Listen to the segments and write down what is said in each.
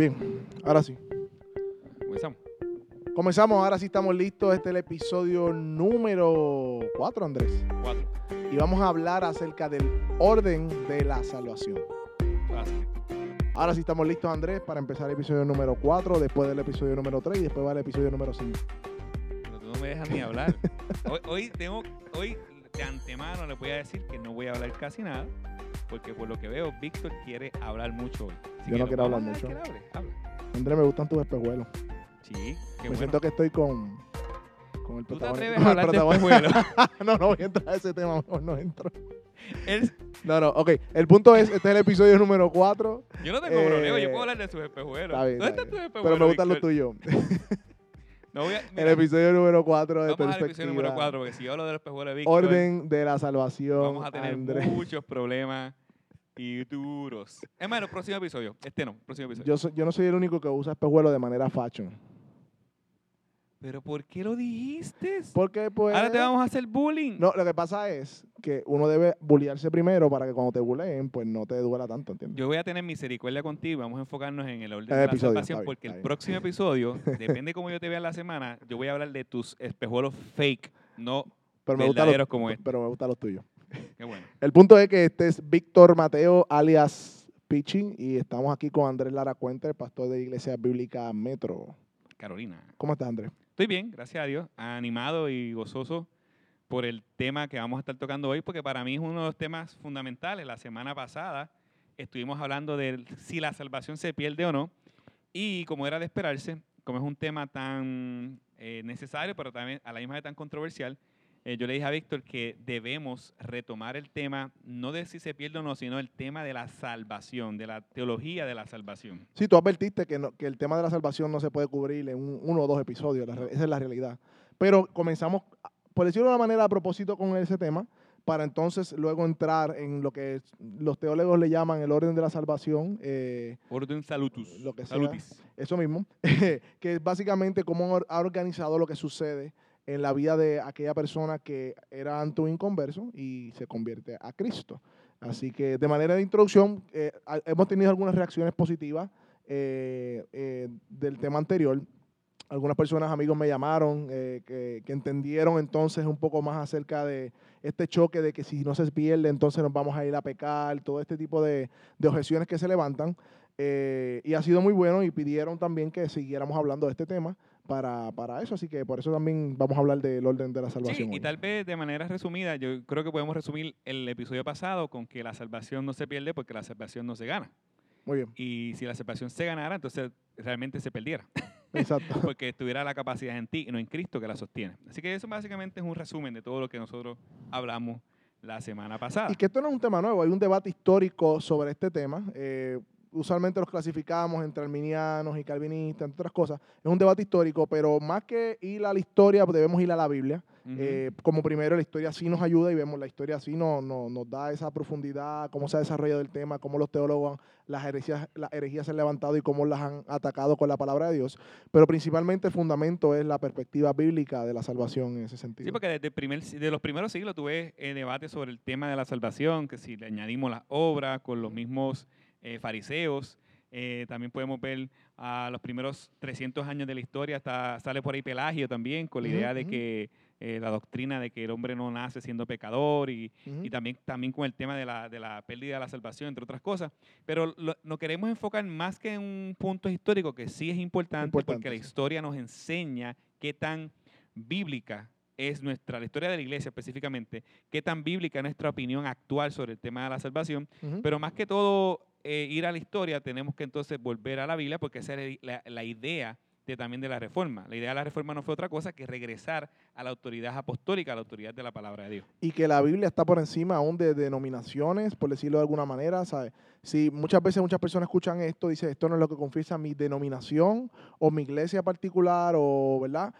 Bien, ahora sí. Comenzamos. Comenzamos, ahora sí estamos listos. Este es el episodio número 4, Andrés. Cuatro. Y vamos a hablar acerca del orden de la salvación. Fácil. Ahora sí estamos listos, Andrés, para empezar el episodio número 4, después del episodio número 3 y después va el episodio número 5. Pero tú no me dejas ni hablar. Hoy, hoy tengo, hoy de antemano les voy a decir que no voy a hablar casi nada, porque por lo que veo, Víctor quiere hablar mucho hoy. Así Yo no quiero hablar mucho. hable, hable. Andrés, me gustan tus espejuelos. Sí, qué me bueno. siento que estoy con, con el ¿Tú te protagonista. atreves a el hablar de protagonista. espejuelos? no, no voy a entrar a ese tema, mejor no entro. Él- No, no, ok. El punto es, este es el episodio número 4. yo no tengo Eh, problema, yo puedo hablar de sus espejuelos. Está bien, ¿Dónde está están tus espejuelos? Pero me gustan los tuyos. No voy a, El mira, episodio número 4 de vamos al episodio número 4, porque si yo hablo de los espejuelos de Víctor, Orden de la salvación. vamos a tener Andrés. muchos problemas y duros. Es más, el próximo episodio. Este no, próximo episodio. Yo, soy- yo no soy el único que usa espejuelos de manera fashion. Pero ¿por qué lo dijiste? Porque, pues. Ahora te vamos a hacer bullying. No, lo que pasa es que uno debe bullearse primero para que cuando te bulleen, pues no te duela tanto, ¿entiendes? Yo voy a tener misericordia contigo y vamos a enfocarnos en el orden el de la episodio, salvación está bien, porque está el bien. próximo episodio, depende cómo yo te vea la semana, yo voy a hablar de tus espejuelos fake, no pero me gustan los, verdaderos como este. pero me gustan los tuyos. Qué bueno. El punto es que este es Víctor Mateo, alias Pichi, y estamos aquí con Andrés Lara Cuenta, el pastor de Iglesia Bíblica Metro. Carolina. ¿Cómo estás, Andrés? Estoy bien, gracias a Dios, animado y gozoso por el tema que vamos a estar tocando hoy, porque para mí es uno de los temas fundamentales. La semana pasada estuvimos hablando de si la salvación se pierde o no, y como era de esperarse, como es un tema tan eh, necesario, pero también a la misma vez tan controversial, eh, yo le dije a Víctor que debemos retomar el tema, no de si se pierde o no, sino el tema de la salvación, de la teología de la salvación. Sí, tú advertiste que, no- que el tema de la salvación no se puede cubrir en un- uno o dos episodios, la esa es la realidad. Pero comenzamos, por decirlo de una manera, a propósito con ese tema, para entonces luego entrar en lo que los teólogos le llaman el orden de la salvación, eh, Orden salutus. Lo que sea. salutis. eso mismo, que es básicamente cómo ha organizado lo que sucede en la vida de aquella persona que era ante un inconverso y se convierte a Cristo. Así que de manera de introducción, eh, hemos tenido algunas reacciones positivas eh, eh, del tema anterior. Algunas personas, amigos, me llamaron que, entendieron entonces un poco más acerca de este choque de que si no se pierde, entonces nos vamos a ir a pecar, todo este tipo de, objeciones que se levantan. Y ha sido muy bueno y pidieron también que siguiéramos hablando de este tema para, para eso. Así que por eso también vamos a hablar del orden de la Sí, salvación. y hoy. tal vez de manera resumida, yo creo que podemos resumir el episodio pasado con que la salvación no se pierde porque la salvación no se gana. Muy bien, Y si la salvación se ganara, entonces realmente se perdiera, exacto. porque tuviera la capacidad en ti y no en Cristo que la sostiene. Así que eso básicamente es un resumen de todo lo que nosotros hablamos la semana pasada. Y que esto no es un tema nuevo, hay un debate histórico sobre este tema. eh, usualmente los clasificamos entre arminianos y calvinistas, entre otras cosas. Es un debate histórico, pero más que ir a la historia, pues debemos ir a la Biblia. Eh, como primero, la historia sí nos ayuda y vemos la historia sí no, no- nos da esa profundidad, cómo se ha desarrollado el tema, cómo los teólogos, las herejías, las herejías se han levantado y cómo las han atacado con la palabra de Dios. Pero principalmente el fundamento es la perspectiva bíblica de la salvación en ese sentido. Sí, porque desde el primer, de los primeros siglos tuve eh, debate sobre el tema de la salvación, que si le añadimos las obras con los mismos eh, fariseos, eh, también podemos ver a los primeros 300 años de la historia, hasta sale por ahí Pelagio también, con la idea de que eh, la doctrina de que el hombre no nace siendo pecador y, y también, también con el tema de la, de la pérdida de la salvación, entre otras cosas. Pero lo, nos queremos enfocar más que en un punto histórico, que sí es importante, Importante, porque la historia nos enseña qué tan bíblica es nuestra, la historia de la iglesia específicamente, qué tan bíblica es nuestra opinión actual sobre el tema de la salvación. Pero más que todo, eh, ir a la historia, tenemos que entonces volver a la Biblia, porque esa es la, la idea de, también de la reforma. La idea de la reforma no fue otra cosa que regresar a la autoridad apostólica, a la autoridad de la palabra de Dios. y que la Biblia está por encima aún de denominaciones, por decirlo de alguna manera, ¿sabes? Si muchas veces muchas personas escuchan esto, dicen, esto no es lo que confiesa mi denominación o mi iglesia particular, o, ¿verdad?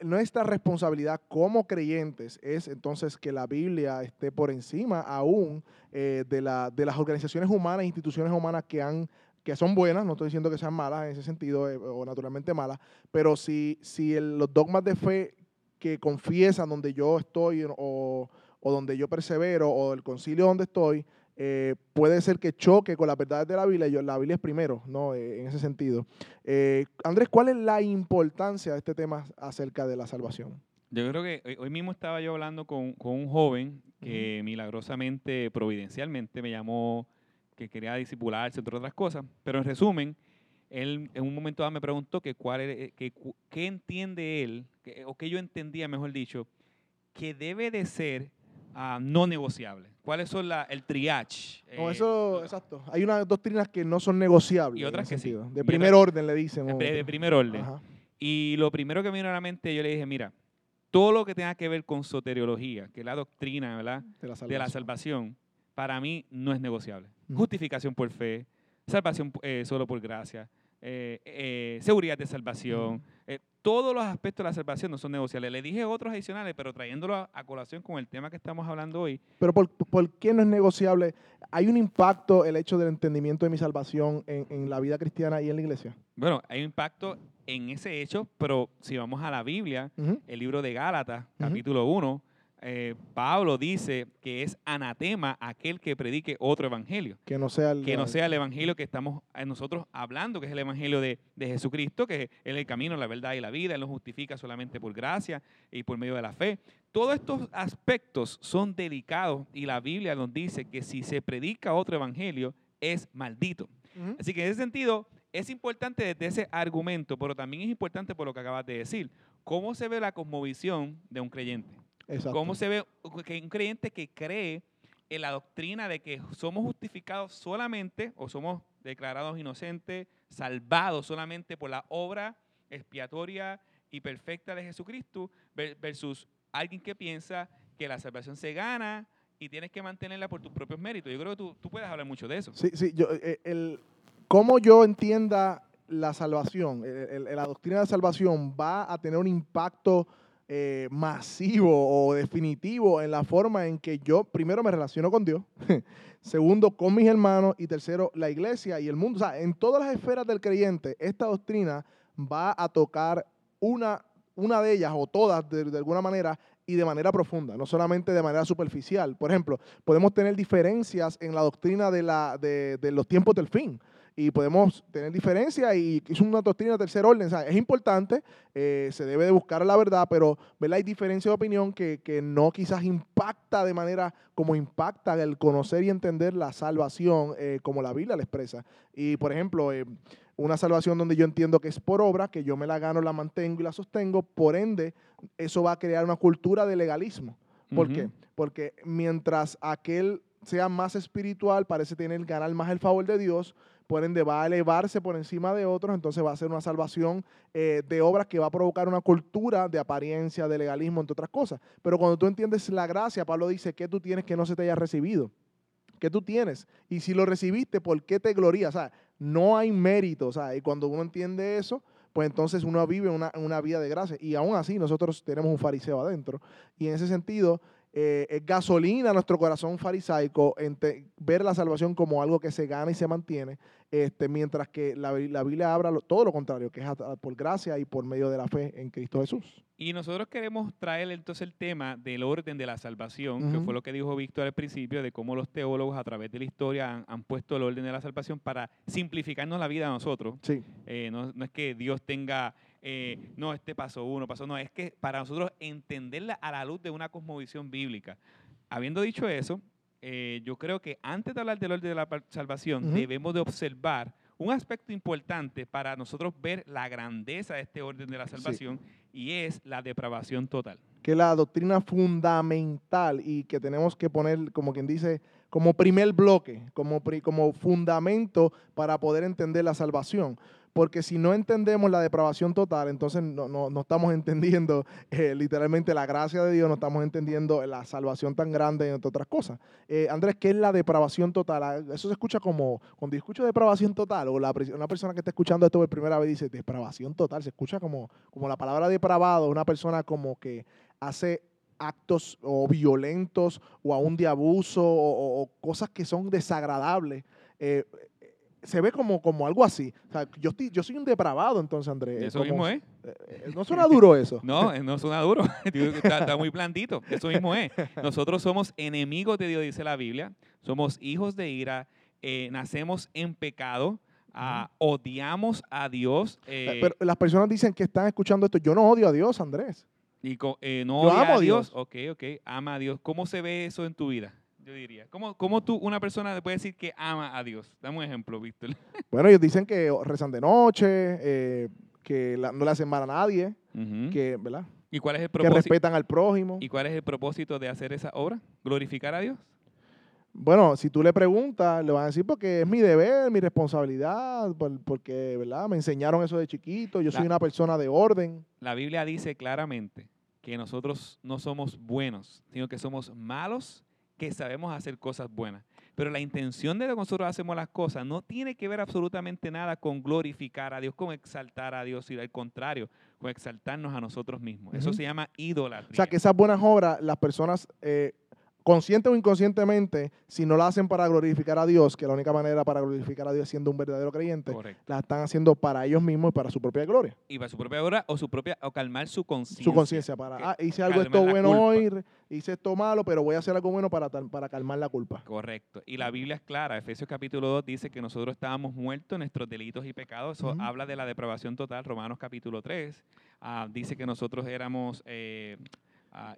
Nuestra responsabilidad como creyentes es entonces que la Biblia esté por encima aún eh, de, la, de las organizaciones humanas instituciones humanas que han que son buenas, no estoy diciendo que sean malas en ese sentido, eh, o naturalmente malas, pero si, si el- los dogmas de fe que confiesan donde yo estoy o, o donde yo persevero o el concilio donde estoy eh, puede ser que choque con las verdades de la Biblia. Yo, la Biblia es primero, ¿no? Eh, en ese sentido. Eh, Andrés, ¿cuál es la importancia de este tema acerca de la salvación? Yo creo que hoy, mismo estaba yo hablando con, con un joven que milagrosamente, providencialmente, me llamó que quería disipularse, entre otras cosas. Pero en resumen, él en un momento dado me preguntó que cuál era- que qué entiende él, que- o qué yo entendía, mejor dicho, que debe de ser ah, no negociable. ¿Cuáles son la, el triage? No, eh, eso, exacto. Hay unas doctrinas que no son negociables. Y otras que sí. De primer orden, le dicen. de, primer orden. Ajá, Y lo primero que me vino a la mente, yo le dije, mira, todo lo que tenga que ver con soteriología, que es la doctrina, ¿verdad? de la de la salvación. para mí no es negociable. Justificación por fe, salvación eh, solo por gracia, eh, seguridad de salvación, todos los aspectos de la salvación no son negociables. Le dije otros adicionales, pero trayéndolo a, a colación con el tema que estamos hablando hoy, Pero por, por qué no es negociable? ¿Hay un impacto el hecho del entendimiento de mi salvación en, en la vida cristiana y en la iglesia? bueno, hay un impacto en ese hecho, pero si vamos a la Biblia, Ujú. el libro de Gálatas, Ujú. capítulo 1, eh, Pablo dice que es anatema aquel que predique otro evangelio. Que no sea el, que no sea el evangelio que estamos eh, nosotros hablando, que es el evangelio de, de Jesucristo, que es el camino, la verdad y la vida. Él nos justifica solamente por gracia y por medio de la fe. Todos estos aspectos son delicados y la Biblia nos dice que si se predica otro evangelio es maldito. Así que en ese sentido es importante desde ese argumento, pero también es importante por lo que acabas de decir. ¿Cómo se ve la cosmovisión de un creyente? Exacto. ¿Cómo se ve que un creyente que cree en la doctrina de que somos justificados solamente o somos declarados inocentes, salvados solamente por la obra expiatoria y perfecta de Jesucristo ver- versus alguien que piensa que la salvación se gana y tienes que mantenerla por tus propios méritos? Yo creo que tú, tú puedes hablar mucho de eso. Sí, sí, yo, eh, el, cómo yo entienda la salvación, el- el- la doctrina de salvación va a tener un impacto eh, masivo o definitivo en la forma en que yo primero me relaciono con Dios, segundo con mis hermanos y tercero la iglesia y el mundo. O sea, en todas las esferas del creyente, esta doctrina va a tocar una, una de ellas o todas de, de alguna manera y de manera profunda, no solamente de manera superficial. Por ejemplo, podemos tener diferencias en la doctrina de, la, de, de los tiempos del fin. Y podemos tener diferencias y es una doctrina de tercer orden. O sea, es importante, eh, se debe de buscar la verdad, pero ¿verdad? hay diferencia de opinión que, que no quizás impacta de manera como impacta el conocer y entender la salvación eh, como la Biblia la expresa. Y por ejemplo, eh, una salvación donde yo entiendo que es por obra, que yo me la gano, la mantengo y la sostengo, por ende, eso va a crear una cultura de legalismo. ¿Por Ujú. qué? Porque mientras aquel sea más espiritual, parece tener ganar más el favor de Dios, por ende va a elevarse por encima de otros, entonces va a ser una salvación eh, de obras que va a provocar una cultura de apariencia, de legalismo, entre otras cosas. Pero cuando tú entiendes la gracia, Pablo dice, ¿qué tú tienes que no se te haya recibido? ¿Qué tú tienes? Y si lo recibiste, ¿por qué te glorías? O sea, no hay mérito. O sea, y cuando uno entiende eso, pues entonces uno vive una, una vida de gracia. Y aún así, nosotros tenemos un fariseo adentro. Y en ese sentido, eh, es gasolina a nuestro corazón farisaico ente- ver la salvación como algo que se gana y se mantiene, este, mientras que la, Bi- la Biblia habla lo- todo lo contrario, que es por gracia y por medio de la fe en Cristo Jesús. Y nosotros queremos traer entonces el tema del orden de la salvación, que fue lo que dijo Víctor al principio, de cómo los teólogos a través de la historia han, han puesto el orden de la salvación para simplificarnos la vida a nosotros. Sí, Eh, no, no es que Dios tenga, eh, no, este paso uno, paso no, es que para nosotros entenderla a la luz de una cosmovisión bíblica. Habiendo dicho eso, eh, yo creo que antes de hablar del orden de la salvación, debemos de observar un aspecto importante para nosotros ver la grandeza de este orden de la salvación y es la depravación total. que la doctrina fundamental y que tenemos que poner, como quien dice, como primer bloque, como, como fundamento para poder entender la salvación. Porque si no entendemos la depravación total, entonces no, no- no estamos entendiendo eh, literalmente la gracia de Dios, no estamos entendiendo la salvación tan grande, entre otras cosas. Eh, Andrés, ¿qué es la depravación total? Ah, Eso se escucha como, cuando escucho depravación total, o la, una persona que está escuchando esto por primera vez dice depravación total, se escucha como, como la palabra depravado, una persona como que hace actos o violentos o aún de abuso o cosas que son desagradables. Eh, se ve como, como algo así. O sea, yo, estoy, yo soy un depravado entonces, Andrés. Eso como- mismo es. eh, eh, no suena duro eso. No, eh, no suena duro. Está, está muy blandito. Eso mismo es. Nosotros somos enemigos de Dios, dice la Biblia. Somos hijos de ira. eh, nacemos en pecado. ah, odiamos a Dios. Eh, Pero las personas dicen que están escuchando esto. Yo no odio a Dios, Andrés. y eh, no Yo odia amo a a Dios. Dios. Ok, ok. Ama a Dios. ¿Cómo se ve eso en tu vida? Yo diría. ¿Cómo, cómo tú, una persona puede decir que ama a Dios? Dame un ejemplo, Víctor. Bueno, ellos dicen que rezan de noche, eh, que la- no le hacen mal a nadie, que, ¿verdad? ¿Y cuál es el que propósito? respetan al prójimo. ¿Y cuál es el propósito de hacer esa obra? ¿Glorificar a Dios? Bueno, si tú le preguntas, le van a decir porque es mi deber, mi responsabilidad, por- porque, ¿verdad? Me enseñaron eso de chiquito, yo soy una persona de orden. La Biblia dice claramente que nosotros no somos buenos, sino que somos malos que sabemos hacer cosas buenas. Pero la intención de lo que nosotros hacemos las cosas no tiene que ver absolutamente nada con glorificar a Dios, con exaltar a Dios, sino al contrario, con exaltarnos a nosotros mismos. Eso se llama idolatría. O sea, que esas buenas obras, las personas, eh, consciente o inconscientemente, si no la hacen para glorificar a Dios, que la única manera para glorificar a Dios es siendo un verdadero creyente, Correcto. la están haciendo para ellos mismos y para su propia gloria. Y para su propia obra o su propia o calmar su conciencia. Su conciencia, para, ah, hice algo esto bueno culpa. hoy, hice esto malo, pero voy a hacer algo bueno para, para calmar la culpa. Correcto. Y la Biblia es clara. Efesios capítulo 2 dice que nosotros estábamos muertos en nuestros delitos y pecados. Eso habla de la depravación total. Romanos capítulo 3 ah, dice que nosotros éramos eh,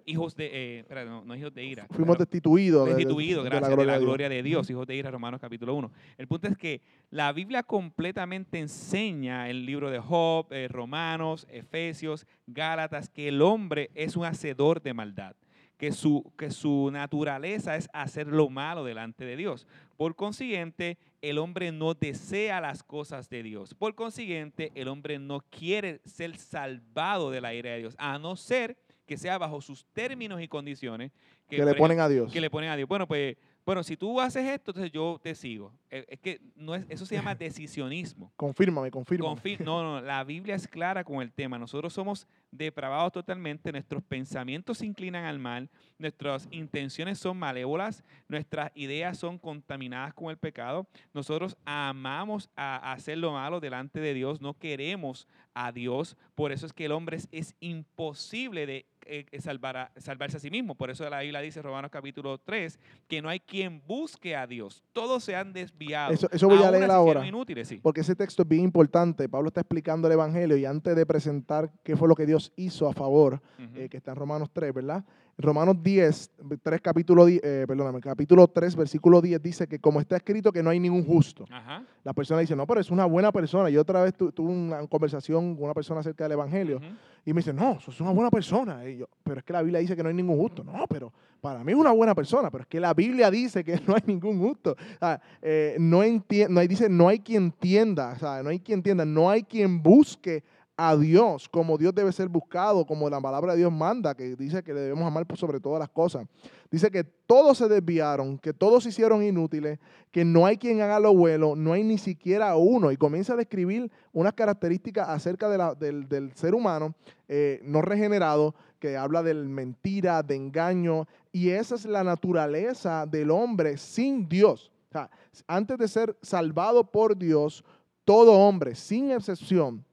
hijos de... eh, no, no hijos de ira. Fuimos pero destituidos de- de- destituidos, de gracias, de la de Dios. gloria de Dios, hijos de ira, Romanos capítulo 1. El punto es que la Biblia completamente enseña el libro de Job, eh, Romanos, Efesios, Gálatas, que el hombre es un hacedor de maldad, que su, que su naturaleza es hacer lo malo delante de Dios. Por consiguiente, el hombre no desea las cosas de Dios. Por consiguiente, el hombre no quiere ser salvado de la ira de Dios, a no ser que sea bajo sus términos y condiciones Que le ejemplo, ponen a Dios. que le ponen a Dios. Bueno, pues, bueno, si tú haces esto, entonces yo te sigo. Eh, Es que no es, eso se llama decisionismo. Confírmame, confírmame. Confi- no, no, la Biblia es clara con el tema. Nosotros somos depravados totalmente, nuestros pensamientos se inclinan al mal, nuestras intenciones son malévolas, nuestras ideas son contaminadas con el pecado. Nosotros amamos a, a hacer lo malo delante de Dios, no queremos a Dios. Por eso es que el hombre es, es imposible de eh, eh, salvar a- salvarse a sí mismo. Por eso la Biblia dice, Romanos capítulo 3, que no hay quien busque a Dios. Todos se han desviado. Eso- eso voy a leer ahora. inútiles, sí. Porque ese texto es bien importante. Pablo está explicando el Evangelio y antes de presentar qué fue lo que Dios hizo a favor, eh, que está en Romanos 3, ¿verdad? Romanos 10, 3 capítulo, 10, eh, perdóname, capítulo 3, versículo 10 dice que como está escrito que no hay ningún justo. Ajá. La persona dice, no, pero es una buena persona. Yo otra vez tu- tuve una conversación con una persona acerca del Evangelio y me dice, no, eso es una buena persona. Y yo, pero es que la Biblia dice que no hay ningún justo. No, pero para mí es una buena persona, pero es que la Biblia dice que no hay ningún justo. O sea, eh, no, hay, dice, no hay quien entienda, o sea, no hay quien entienda, no hay quien busque a Dios como Dios debe ser buscado, como la palabra de Dios manda, que dice que le debemos amar por sobre todas las cosas. Dice que todos se desviaron, que todos se hicieron inútiles, que no hay quien haga lo bueno, no hay ni siquiera uno. Y comienza a describir unas características acerca del, del ser humano eh, no regenerado, que habla de mentira, de engaño, y esa es la naturaleza del hombre sin Dios. Antes de ser salvado por Dios, todo hombre, sin excepción,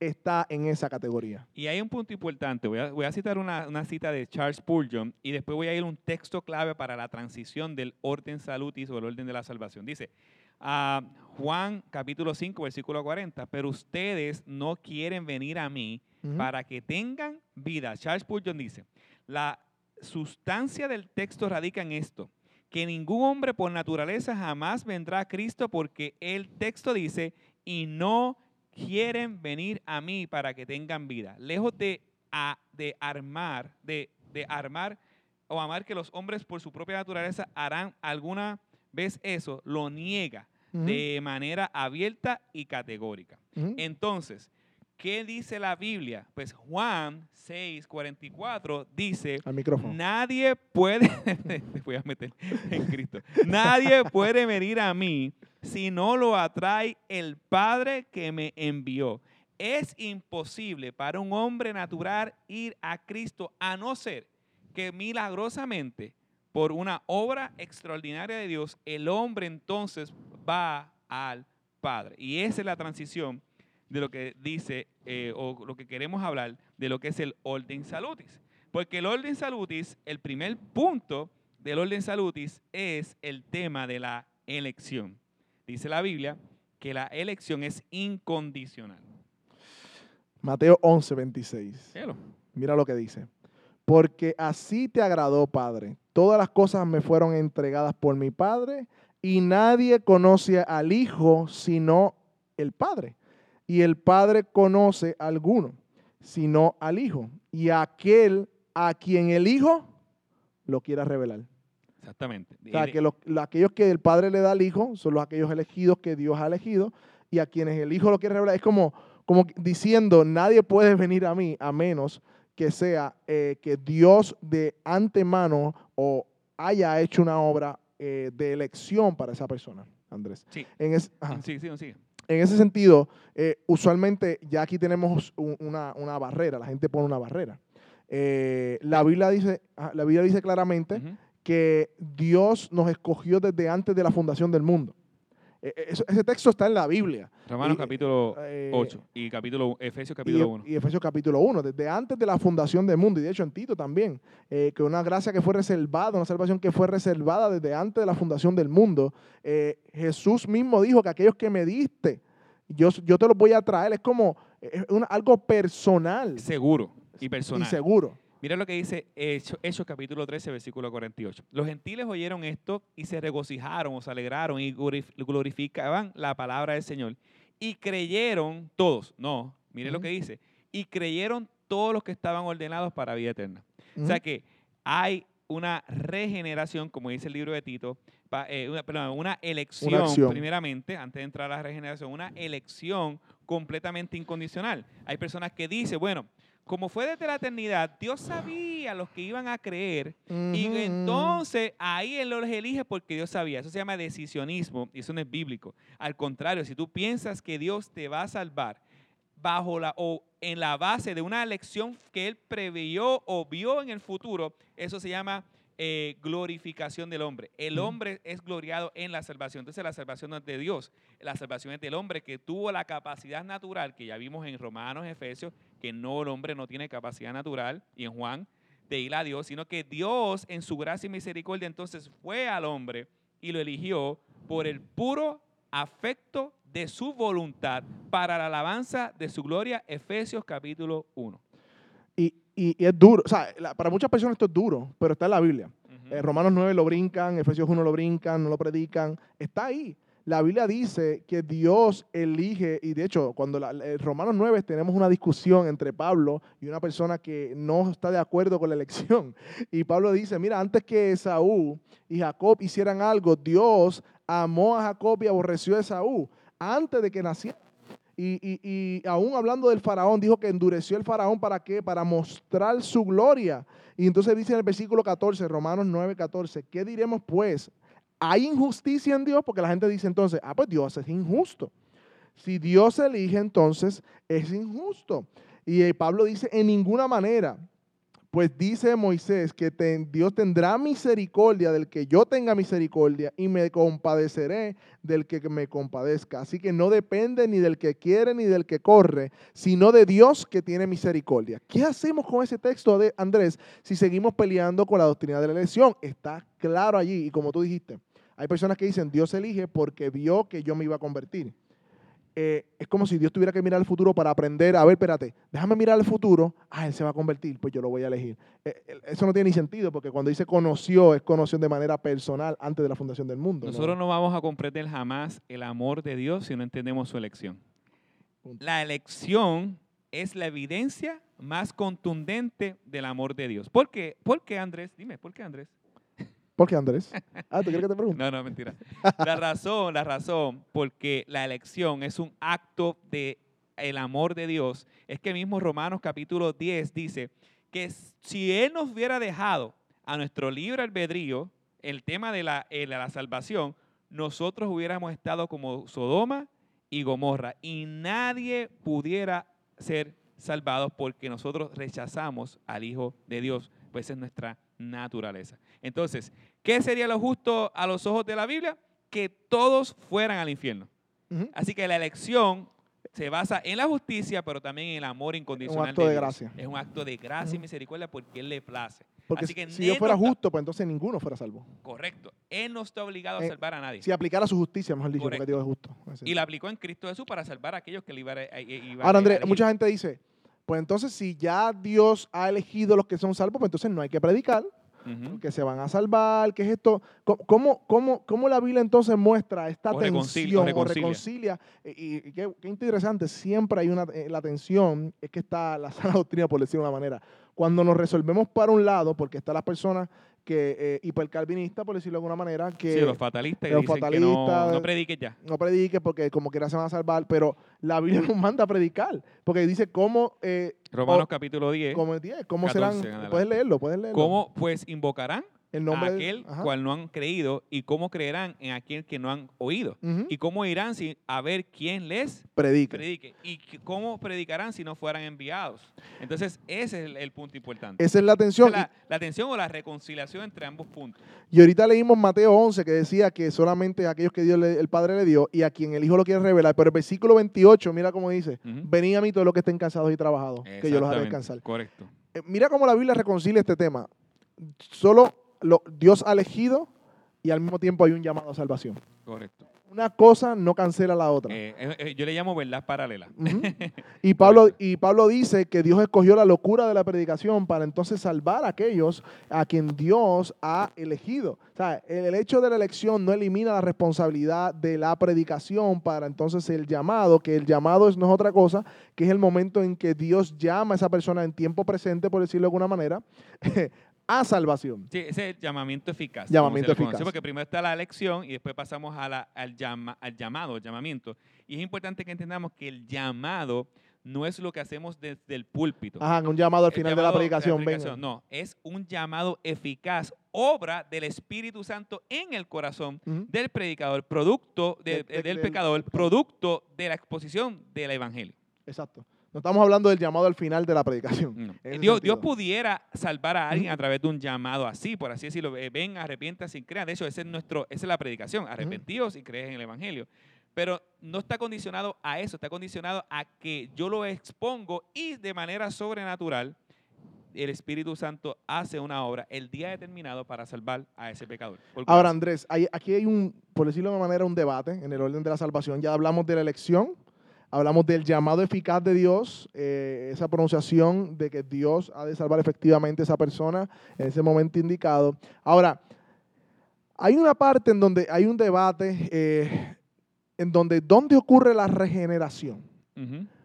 está en esa categoría. Y hay un punto importante. Voy a, voy a citar una, una cita de Charles Spurgeon y después voy a ir a un texto clave para la transición del orden salutis o el orden de la salvación. Dice, Juan capítulo 5, versículo 40, pero ustedes no quieren venir a mí para que tengan vida. Charles Spurgeon dice, la sustancia del texto radica en esto, que ningún hombre por naturaleza jamás vendrá a Cristo porque el texto dice, y no quieren venir a mí para que tengan vida. Lejos de, a- de armar, de, de armar o amar que los hombres por su propia naturaleza harán alguna vez eso, lo niega de manera abierta y categórica. Entonces, ¿qué dice la Biblia? Pues Juan 6, 44 dice, Al micrófono. nadie puede, te voy a meter en Cristo, nadie puede venir a mí si no lo atrae el Padre que me envió. Es imposible para un hombre natural ir a Cristo a no ser que milagrosamente, por una obra extraordinaria de Dios, el hombre entonces va al Padre. Y esa es la transición de lo que dice eh, o lo que queremos hablar de lo que es el orden salutis. Porque el orden salutis, el primer punto del orden salutis es el tema de la elección. Dice la Biblia que la elección es incondicional. Mateo 11, 26. Léelo. Mira lo que dice. Porque así te agradó, Padre. Todas las cosas me fueron entregadas por mi Padre y nadie conoce al Hijo sino el Padre. Y el Padre conoce a alguno, sino al Hijo. Y aquel a quien el Hijo lo quiera revelar. Exactamente. O sea, que los, los- aquellos que el Padre le da al Hijo son los aquellos elegidos que Dios ha elegido y a quienes el Hijo lo quiere revelar. Es como, como diciendo, nadie puede venir a mí a menos que sea eh, que Dios de antemano o haya hecho una obra eh, de elección para esa persona, Andrés. Sí. En, es-. Sí, sí, sigue. en ese sentido, eh, usualmente ya aquí tenemos un- una, una barrera, la gente pone una barrera. La, Biblia dice, ajá, la Biblia dice claramente. Que Dios nos escogió desde antes de la fundación del mundo. Eh, eso- ese texto está en la Biblia. Romanos Y, capítulo eh, 8 y capítulo Efesios Y, capítulo 1. y Efesios capítulo 1, desde antes de la fundación del mundo, y de hecho en Tito también, eh, que una gracia que fue reservada, una salvación que fue reservada desde antes de la fundación del mundo. Eh, Jesús mismo dijo que aquellos que me diste, yo, yo te los voy a traer, es como es una- algo personal Seguro y y personal. seguro. Mira lo que dice Hechos, Hechos capítulo 13, versículo 48. Los gentiles oyeron esto y se regocijaron o se alegraron y glorif- glorificaban la palabra del Señor. Y creyeron todos, no, mire lo Ujú. que dice, y creyeron todos los que estaban ordenados para vida eterna. O sea que hay una regeneración, como dice el libro de Tito, pa- eh, una, perdón, una elección, acción. primeramente, antes de entrar a la regeneración, una elección completamente incondicional. Hay personas que dicen, bueno, como fue desde la eternidad, Dios sabía los que iban a creer y entonces ahí Él los elige porque Dios sabía. Eso se llama decisionismo y eso no es bíblico. Al contrario, si tú piensas que Dios te va a salvar bajo la o en la base de una elección que Él preveyó o vio en el futuro, eso se llama eh, glorificación del hombre. El hombre es gloriado en la salvación. Entonces la salvación no es de Dios, la salvación es del hombre que tuvo la capacidad natural, que ya vimos en Romanos, Efesios, que no, el hombre no tiene capacidad natural, y en Juan, de ir a Dios, sino que Dios en su gracia y misericordia entonces fue al hombre y lo eligió por el puro afecto de su voluntad para la alabanza de su gloria, Efesios capítulo 1. Y, es duro, o sea, la- para muchas personas esto es duro, pero está en la Biblia. Eh, Romanos 9 lo brincan, Efesios 1 lo brincan, no lo predican. Está ahí. La Biblia dice que Dios elige, y de hecho, cuando la, en Romanos 9 tenemos una discusión entre Pablo y una persona que no está de acuerdo con la elección. Y Pablo dice, mira, antes que Esaú y Jacob hicieran algo, Dios amó a Jacob y aborreció a Esaú antes de que naciera. Y, y- y aún hablando del faraón, dijo que endureció el faraón para qué? Para mostrar su gloria. Y entonces dice en el versículo 14, Romanos 9, 14, ¿qué diremos pues? ¿Hay injusticia en Dios? Porque la gente dice entonces, ah, pues Dios es injusto. Si Dios elige, entonces es injusto. Y eh, Pablo dice, en ninguna manera. Pues dice Moisés que Dios tendrá misericordia del que yo tenga misericordia y me compadeceré del que me compadezca. Así que no depende ni del que quiere ni del que corre, sino de Dios que tiene misericordia. ¿Qué hacemos con ese texto de Andrés si seguimos peleando con la doctrina de la elección? Está claro allí y como tú dijiste, hay personas que dicen Dios elige porque vio que yo me iba a convertir. Eh, es como si Dios tuviera que mirar al futuro para aprender, a ver, espérate, déjame mirar al futuro, ah, él se va a convertir, pues yo lo voy a elegir. Eh, eh, eso no tiene ni sentido, porque cuando dice conoció, es conoció de manera personal antes de la fundación del mundo. ¿no? Nosotros no vamos a comprender jamás el amor de Dios si no entendemos su elección. Punto. La elección es la evidencia más contundente del amor de Dios. ¿Por qué? ¿Por qué, Andrés? Dime, ¿por qué, Andrés? ¿Por qué, Andrés? Ah, ¿tú quieres que te pregunte? No, no, mentira. La razón, la razón, porque la elección es un acto de el amor de Dios, es que mismo Romanos capítulo 10 dice que si Él nos hubiera dejado a nuestro libre albedrío el tema de la, eh, la salvación, nosotros hubiéramos estado como Sodoma y Gomorra y nadie pudiera ser salvado porque nosotros rechazamos al Hijo de Dios, pues es nuestra naturaleza. Entonces, ¿qué sería lo justo a los ojos de la Biblia? Que todos fueran al infierno. Así que la elección se basa en la justicia, pero también en el amor incondicional acto de gracia. Es un acto de gracia y misericordia porque Él le place. Porque Así que si yo fuera justo, pues entonces ninguno fuera salvo. Correcto. Él no está obligado a Eh, salvar a nadie. Si aplicara su justicia, mejor dicho, Correcto. porque Dios es justo. Y la aplicó en Cristo Jesús para salvar a aquellos que le iban a, a- iban Ahora, Andrés, mucha gente dice, pues entonces si ya Dios ha elegido los que son salvos, pues entonces no hay que predicar, que se van a salvar, que es esto. ¿Cómo, cómo, cómo, la Biblia entonces muestra esta O tensión o o reconcilia. Y, y- y qué, qué interesante, siempre hay una, eh, la tensión, es que está la sana doctrina, por decirlo de una manera. Cuando nos resolvemos para un lado, porque están las personas que, eh, hipercalvinistas, por decirlo de alguna manera, que Sí, los fatalistas que los dicen que no, no prediques ya. no predique porque como quiera se van a salvar, pero la Biblia nos manda a predicar, porque dice cómo, eh, Romanos O- capítulo 10. cómo, es 10, cómo 14 en serán, puedes leerlo, puedes leerlo. ¿Cómo pues invocarán el a nombre de- aquel cual no han creído y cómo creerán en aquel que no han oído? ¿Y cómo irán sin a ver quién les predique. predique? ¿Y cómo predicarán si no fueran enviados? Entonces, ese es el, el punto importante. Esa es la tensión. es la, la tensión o la reconciliación entre ambos puntos. Y ahorita leímos Mateo 11 que decía que solamente aquellos que Dios le- el Padre le dio y a quien el Hijo lo quiere revelar. Pero el versículo 28, mira cómo dice, Ujú. venid a mí todos los que estén cansados y trabajados, que yo los haré descansar. Correcto. Eh, mira cómo la Biblia reconcilia este tema. Solo lo- Dios ha elegido y al mismo tiempo hay un llamado a salvación. Correcto. Una cosa no cancela la otra. Eh, eh, eh, yo le llamo verdad paralela. Y Pablo, y Pablo dice que Dios escogió la locura de la predicación para entonces salvar a aquellos a quien Dios ha elegido. O sea, el, el hecho de la elección no elimina la responsabilidad de la predicación para entonces el llamado, que el llamado es, no es otra cosa, que es el momento en que Dios llama a esa persona en tiempo presente, por decirlo de alguna manera, a salvación. Sí, ese es el llamamiento eficaz. Llamamiento conoce, eficaz. Porque primero está la elección y después pasamos a la- al, llama- al llamado, el llamamiento. Y es importante que entendamos que el llamado no es lo que hacemos desde el púlpito. Ajá, un llamado al final de la predicación. venga. No, es un llamado eficaz, obra del Espíritu Santo en el corazón del predicador, producto de- De- de- del pecador. producto de la exposición del Evangelio. Exacto. No estamos hablando del llamado al final de la predicación. No. Dios, pudiera salvar a alguien a través de un llamado así, por así decirlo. eh, Ven, arrepientas y crean. De hecho, ese es nuestro, esa es la predicación. Arrepentíos y crees en el Evangelio. Pero no está condicionado a eso, está condicionado a que yo lo expongo y de manera sobrenatural el Espíritu Santo hace una obra el día determinado para salvar a ese pecador. Ahora. Andrés, hay- aquí hay un, por decirlo de una manera, un debate en el orden de la salvación. Ya hablamos de la elección, hablamos del llamado eficaz de Dios, eh, esa pronunciación de que Dios ha de salvar efectivamente a esa persona en ese momento indicado. Ahora, hay una parte en donde hay un debate eh, en donde, ¿dónde ocurre la regeneración?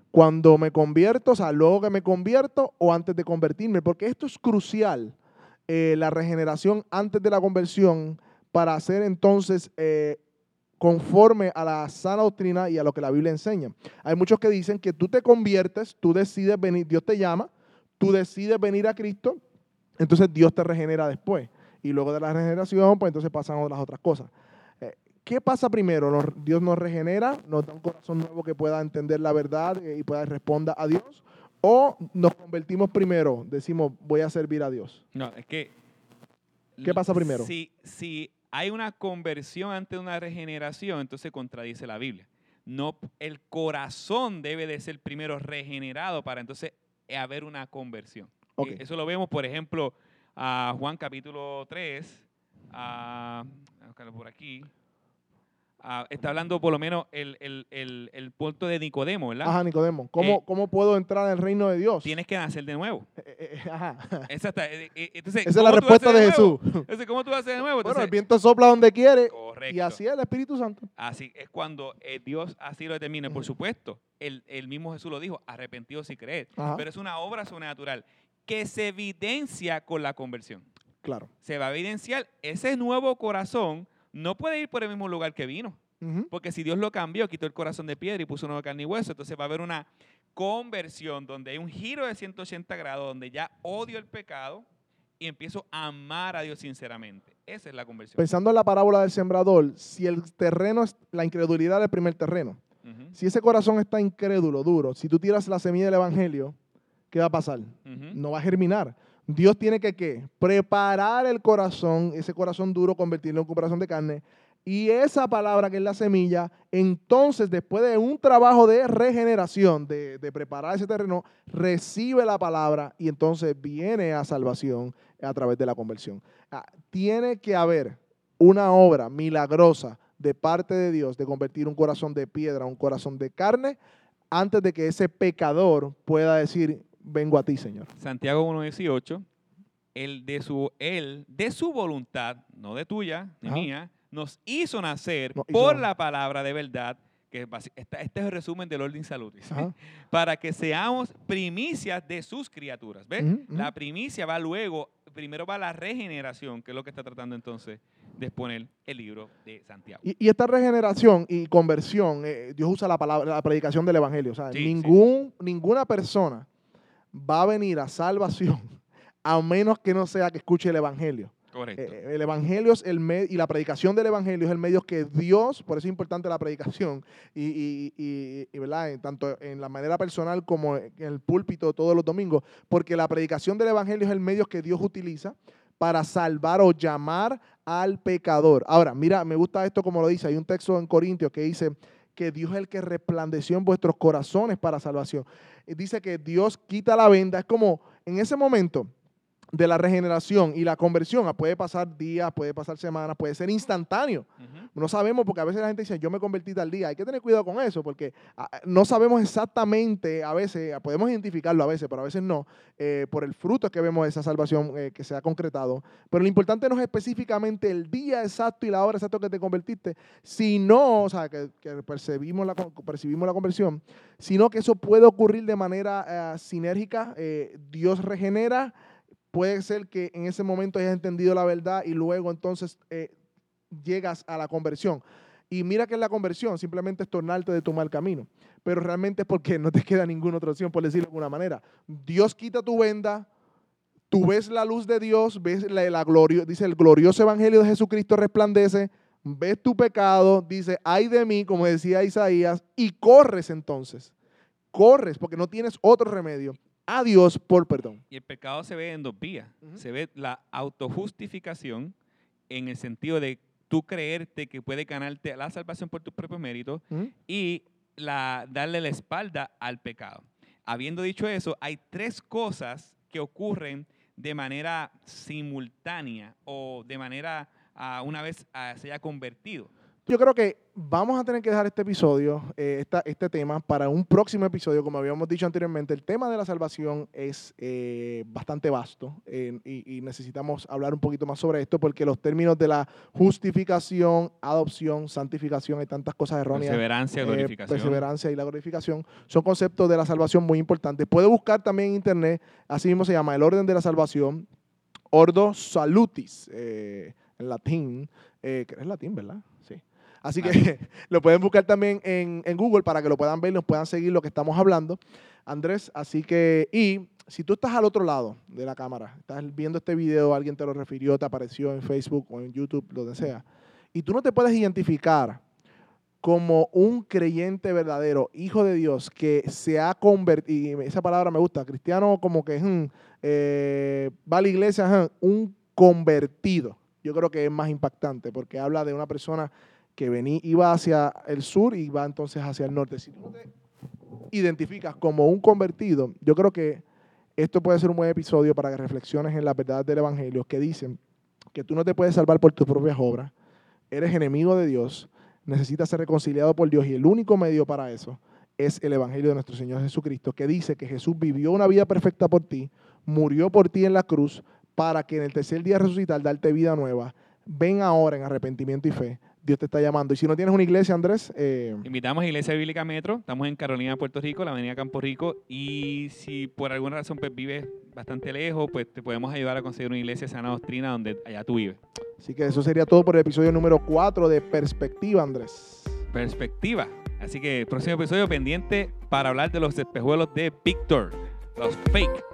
Cuando me convierto, o sea, luego que me convierto o antes de convertirme, porque esto es crucial, eh, la regeneración antes de la conversión, para hacer entonces conforme a la sana doctrina y a lo que la Biblia enseña. Hay muchos que dicen que tú te conviertes, tú decides venir, Dios te llama, tú decides venir a Cristo, entonces Dios te regenera después. Y luego de la regeneración, pues entonces pasan las otras cosas. Eh, ¿Qué pasa primero? Dios nos regenera, nos da un corazón nuevo que pueda entender la verdad eh, y pueda responder a Dios. O nos convertimos primero, decimos, voy a servir a Dios. No, es que. ¿Qué pasa primero? Si, si hay una conversión antes de una regeneración, entonces contradice la Biblia. No, el corazón debe de ser primero regenerado para entonces haber una conversión. Eh, Eso lo vemos, por ejemplo, a Juan capítulo 3, a, a buscarlo por aquí. Ah, está hablando por lo menos el, el, el, el punto de Nicodemo, ¿verdad? Ajá, Nicodemo. ¿Cómo, Eh, ¿Cómo puedo entrar en el reino de Dios? Tienes que nacer de nuevo. Eh, eh, ajá. Exacto. Entonces, Esa es la ¿cómo tú respuesta de? Jesús. Entonces, ¿cómo tú haces de nuevo? Bueno, el viento sopla donde quiere correcto. y así es el Espíritu Santo. Así es cuando Dios así lo determina. Por supuesto, el, el mismo Jesús lo dijo, arrepentidos y creer. Ajá. Pero es una obra sobrenatural que se evidencia con la conversión. Claro. Se va a evidenciar ese nuevo corazón. No puede ir por el mismo lugar que vino. Porque si Dios lo cambió, quitó el corazón de piedra y puso nuevo carne y hueso, entonces va a haber una conversión donde hay un giro de 180 grados, donde ya odio el pecado y empiezo a amar a Dios sinceramente. Esa es la conversión. Pensando en la parábola del sembrador, si el terreno es la incredulidad del primer terreno, si ese corazón está incrédulo, duro, si tú tiras la semilla del evangelio, ¿qué va a pasar? No va a germinar. Dios tiene que ¿qué? preparar el corazón, ese corazón duro, convertirlo en un corazón de carne, Y esa palabra que es la semilla, entonces después de un trabajo de regeneración, de, preparar ese terreno, recibe la palabra y entonces viene a salvación a través de la conversión. Ah, tiene que haber una obra milagrosa de parte de Dios de convertir un corazón de piedra a un corazón de carne antes de que ese pecador pueda decir, vengo a ti, Señor. Santiago 1.18, el de su, él, de su voluntad, no de tuya, ni mía, nos hizo nacer por la palabra de verdad, que este, es el resumen del orden salud, para que seamos primicias de sus criaturas. ¿Ves? La primicia va luego, primero va la regeneración, que es lo que está tratando entonces de exponer el libro de Santiago. Y, esta regeneración y conversión, eh, Dios usa la palabra, la predicación del Evangelio. O sea, ningún, ninguna persona va a venir a salvación a menos que no sea que escuche el Evangelio. Correcto. Eh, el Evangelio es el medio, y la predicación del Evangelio es el medio que Dios, por eso es importante la predicación, y, y, ¿verdad? tanto en la manera personal como en el púlpito todos los domingos, porque la predicación del Evangelio es el medio que Dios utiliza para salvar o llamar al pecador. Ahora, mira, me gusta esto como lo dice, hay un texto en Corintios que dice que Dios es el que resplandeció en vuestros corazones para salvación. Dice que Dios quita la venda, es como en ese momento, de la regeneración y la conversión, ah, puede pasar días, puede pasar semanas, puede ser instantáneo. No sabemos porque a veces la gente dice, yo me convertí tal día. Hay que tener cuidado con eso porque ah, no sabemos exactamente, a veces, ah, podemos identificarlo a veces, pero a veces no, eh, por el fruto que vemos de esa salvación eh, que se ha concretado. Pero lo importante no es específicamente el día exacto y la hora exacta que te convertiste, sino, o sea, que, percibimos, la, percibimos la conversión, sino que eso puede ocurrir de manera sinérgica. Eh, Dios regenera Puede ser que en ese momento hayas entendido la verdad y luego entonces eh, llegas a la conversión. Y mira que es la conversión, simplemente es tornarte de tu mal camino. Pero realmente es porque no te queda ninguna otra opción, por decirlo de alguna manera. Dios quita tu venda, tú ves la luz de Dios, ves la, gloria, dice el glorioso evangelio de Jesucristo resplandece, ves tu pecado, dice, ay de mí, como decía Isaías, y corres entonces. Corres porque no tienes otro remedio a Dios por perdón. Y el pecado se ve en dos vías. Se ve la autojustificación en el sentido de tú creerte que puede ganarte la salvación por tus propios méritos y la, darle la espalda al pecado. Habiendo dicho eso, hay tres cosas que ocurren de manera simultánea o de manera uh, una vez uh, se haya convertido. Yo creo que vamos a tener que dejar este episodio, eh, este tema, para un próximo episodio. Como habíamos dicho anteriormente, el tema de la salvación es eh, bastante vasto eh, y, necesitamos hablar un poquito más sobre esto porque los términos de la justificación, adopción, santificación, hay tantas cosas erróneas. Perseverancia, glorificación. Perseverancia y la glorificación son conceptos de la salvación muy importantes. Puede buscar también en internet, así mismo se llama el orden de la salvación, Ordo Salutis, en latín, que es latín, ¿verdad? Así que lo pueden buscar también en, Google para que lo puedan ver y nos puedan seguir lo que estamos hablando. Andrés, así que, y si tú estás al otro lado de la cámara, estás viendo este video, alguien te lo refirió, te apareció en Facebook o en YouTube, donde sea, y tú no te puedes identificar como un creyente verdadero, hijo de Dios, que se ha convertido, y esa palabra me gusta, cristiano como que hmm, eh, va a la iglesia, hmm, un convertido. Yo creo que es más impactante porque habla de una persona que venía, iba hacia el sur y va entonces hacia el norte. Si tú te identificas como un convertido, yo creo que esto puede ser un buen episodio para que reflexiones en la verdad del Evangelio, que dicen que tú no te puedes salvar por tus propias obras, eres enemigo de Dios, necesitas ser reconciliado por Dios y el único medio para eso es el Evangelio de nuestro Señor Jesucristo, que dice que Jesús vivió una vida perfecta por ti, murió por ti en la cruz, para que en el tercer día resucitar, darte vida nueva. Ven ahora en arrepentimiento y fe Dios te está llamando. Y si no tienes una iglesia, Andrés. Eh, Invitamos a Iglesia Bíblica Metro. Estamos en Carolina, Puerto Rico, la Avenida Campo Rico. Y si por alguna razón pues, vives bastante lejos, pues te podemos ayudar a conseguir una iglesia sana doctrina donde allá tú vives. Así que eso sería todo por el episodio número 4 de Perspectiva, Andrés. Perspectiva. Así que próximo episodio pendiente para hablar de los espejuelos de Víctor, los fake.